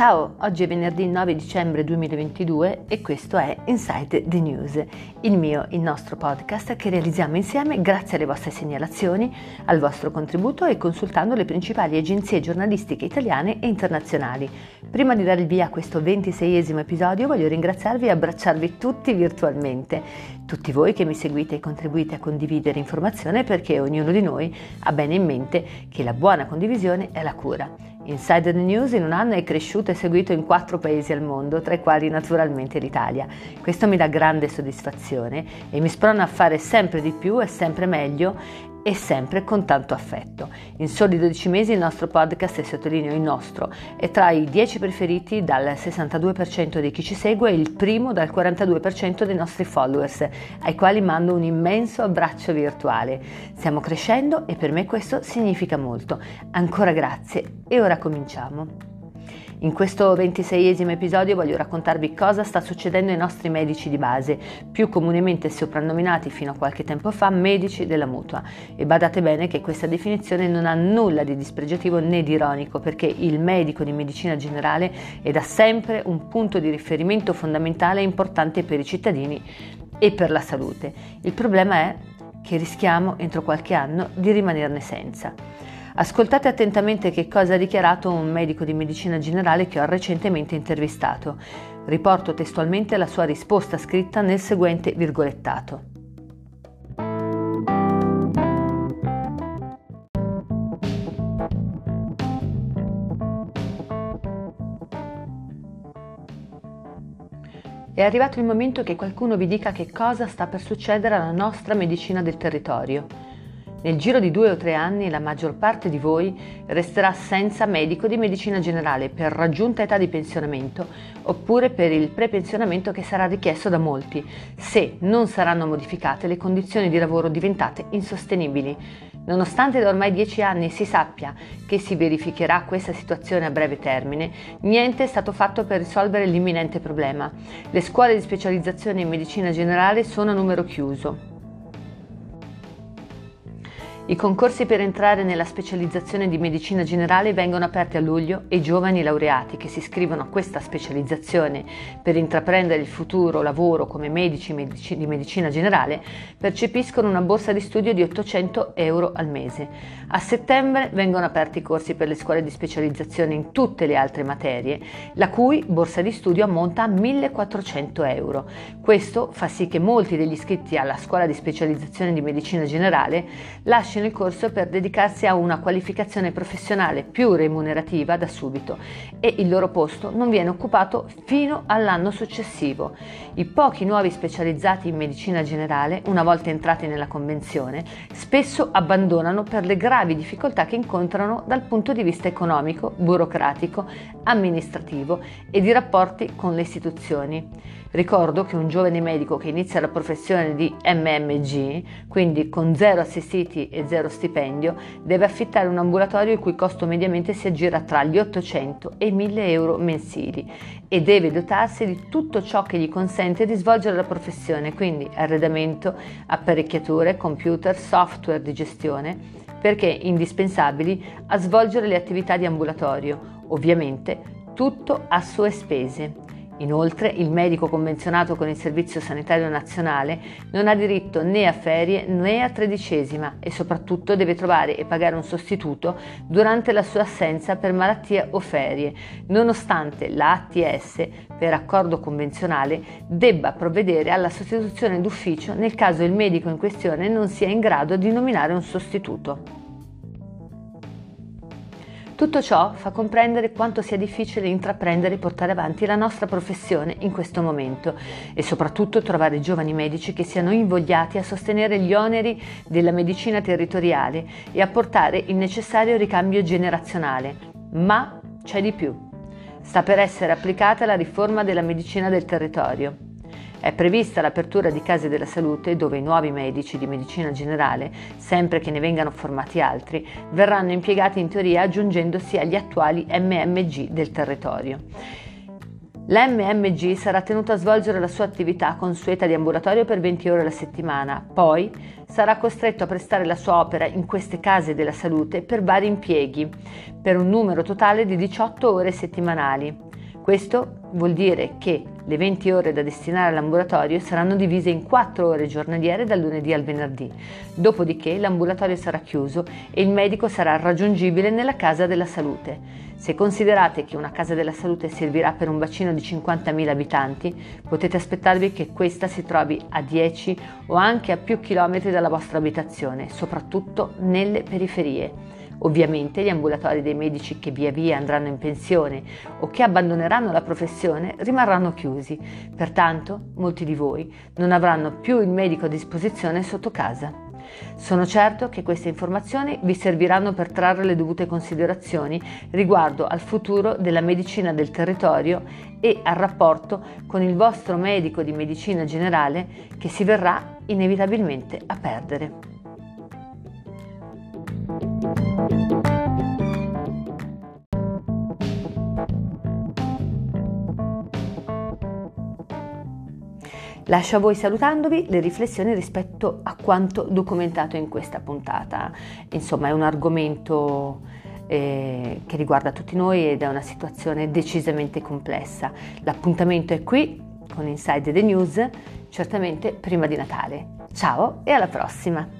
Ciao, oggi è venerdì 9 dicembre 2022 e questo è Inside the News, il mio, il nostro podcast che realizziamo insieme grazie alle vostre segnalazioni, al vostro contributo e consultando le principali agenzie giornalistiche italiane e internazionali. Prima di dare il via a questo ventiseiesimo episodio voglio ringraziarvi e abbracciarvi tutti virtualmente, tutti voi che mi seguite e contribuite a condividere informazione perché ognuno di noi ha bene in mente che la buona condivisione è la cura. Inside the News in un anno è cresciuto e seguito in quattro paesi al mondo, tra i quali naturalmente l'Italia. Questo mi dà grande soddisfazione e mi sprona a fare sempre di più e sempre meglio e sempre con tanto affetto. In soli 12 mesi il nostro podcast, e sottolineo il nostro, è tra i 10 preferiti dal 62% di chi ci segue e il primo dal 42% dei nostri followers, ai quali mando un immenso abbraccio virtuale. Stiamo crescendo e per me questo significa molto. Ancora grazie e ora cominciamo. In questo ventiseiesimo episodio voglio raccontarvi cosa sta succedendo ai nostri medici di base, più comunemente soprannominati fino a qualche tempo fa medici della mutua. E badate bene che questa definizione non ha nulla di dispregiativo né di ironico, perché il medico di medicina generale è da sempre un punto di riferimento fondamentale e importante per i cittadini e per la salute. Il problema è che rischiamo entro qualche anno di rimanerne senza. Ascoltate attentamente che cosa ha dichiarato un medico di medicina generale che ho recentemente intervistato. Riporto testualmente la sua risposta scritta nel seguente virgolettato. È arrivato il momento che qualcuno vi dica che cosa sta per succedere alla nostra medicina del territorio. Nel giro di due o tre anni la maggior parte di voi resterà senza medico di medicina generale per raggiunta età di pensionamento oppure per il prepensionamento che sarà richiesto da molti se non saranno modificate le condizioni di lavoro diventate insostenibili. Nonostante da ormai dieci anni si sappia che si verificherà questa situazione a breve termine, niente è stato fatto per risolvere l'imminente problema. Le scuole di specializzazione in medicina generale sono a numero chiuso i concorsi per entrare nella specializzazione di medicina generale vengono aperti a luglio e i giovani laureati che si iscrivono a questa specializzazione per intraprendere il futuro lavoro come medici di medicina generale percepiscono una borsa di studio di 800 euro al mese. A settembre vengono aperti i corsi per le scuole di specializzazione in tutte le altre materie, la cui borsa di studio ammonta a 1400 euro. Questo fa sì che molti degli iscritti alla scuola di specializzazione di medicina generale lasciano lasciano il corso per dedicarsi a una qualificazione professionale più remunerativa da subito e il loro posto non viene occupato fino all'anno successivo. I pochi nuovi specializzati in medicina generale, una volta entrati nella convenzione, spesso abbandonano per le gravi difficoltà che incontrano dal punto di vista economico, burocratico, amministrativo e di rapporti con le istituzioni. Ricordo che un giovane medico che inizia la professione di MMG, quindi con zero assistiti e zero stipendio, deve affittare un ambulatorio il cui costo mediamente si aggira tra gli 800 e i 1000 euro mensili e deve dotarsi di tutto ciò che gli consente di svolgere la professione, quindi arredamento, apparecchiature, computer, software di gestione, perché indispensabili a svolgere le attività di ambulatorio, ovviamente tutto a sue spese. Inoltre il medico convenzionato con il Servizio Sanitario Nazionale non ha diritto né a ferie né a tredicesima e soprattutto deve trovare e pagare un sostituto durante la sua assenza per malattia o ferie, nonostante la ATS, per accordo convenzionale, debba provvedere alla sostituzione d'ufficio nel caso il medico in questione non sia in grado di nominare un sostituto. Tutto ciò fa comprendere quanto sia difficile intraprendere e portare avanti la nostra professione in questo momento e soprattutto trovare giovani medici che siano invogliati a sostenere gli oneri della medicina territoriale e a portare il necessario ricambio generazionale. Ma c'è di più. Sta per essere applicata la riforma della medicina del territorio. È prevista l'apertura di case della salute dove i nuovi medici di medicina generale, sempre che ne vengano formati altri, verranno impiegati in teoria aggiungendosi agli attuali MMG del territorio. L'MMG sarà tenuto a svolgere la sua attività consueta di ambulatorio per 20 ore alla settimana, poi sarà costretto a prestare la sua opera in queste case della salute per vari impieghi, per un numero totale di 18 ore settimanali. Questo vuol dire che le 20 ore da destinare all'ambulatorio saranno divise in 4 ore giornaliere dal lunedì al venerdì, dopodiché l'ambulatorio sarà chiuso e il medico sarà raggiungibile nella casa della salute. Se considerate che una casa della salute servirà per un bacino di 50.000 abitanti, potete aspettarvi che questa si trovi a 10 o anche a più chilometri dalla vostra abitazione, soprattutto nelle periferie. Ovviamente gli ambulatori dei medici che via via andranno in pensione o che abbandoneranno la professione rimarranno chiusi, pertanto molti di voi non avranno più il medico a disposizione sotto casa. Sono certo che queste informazioni vi serviranno per trarre le dovute considerazioni riguardo al futuro della medicina del territorio e al rapporto con il vostro medico di medicina generale che si verrà inevitabilmente a perdere. Lascio a voi salutandovi le riflessioni rispetto a quanto documentato in questa puntata. Insomma, è un argomento eh, che riguarda tutti noi ed è una situazione decisamente complessa. L'appuntamento è qui con Inside the News, certamente prima di Natale. Ciao e alla prossima!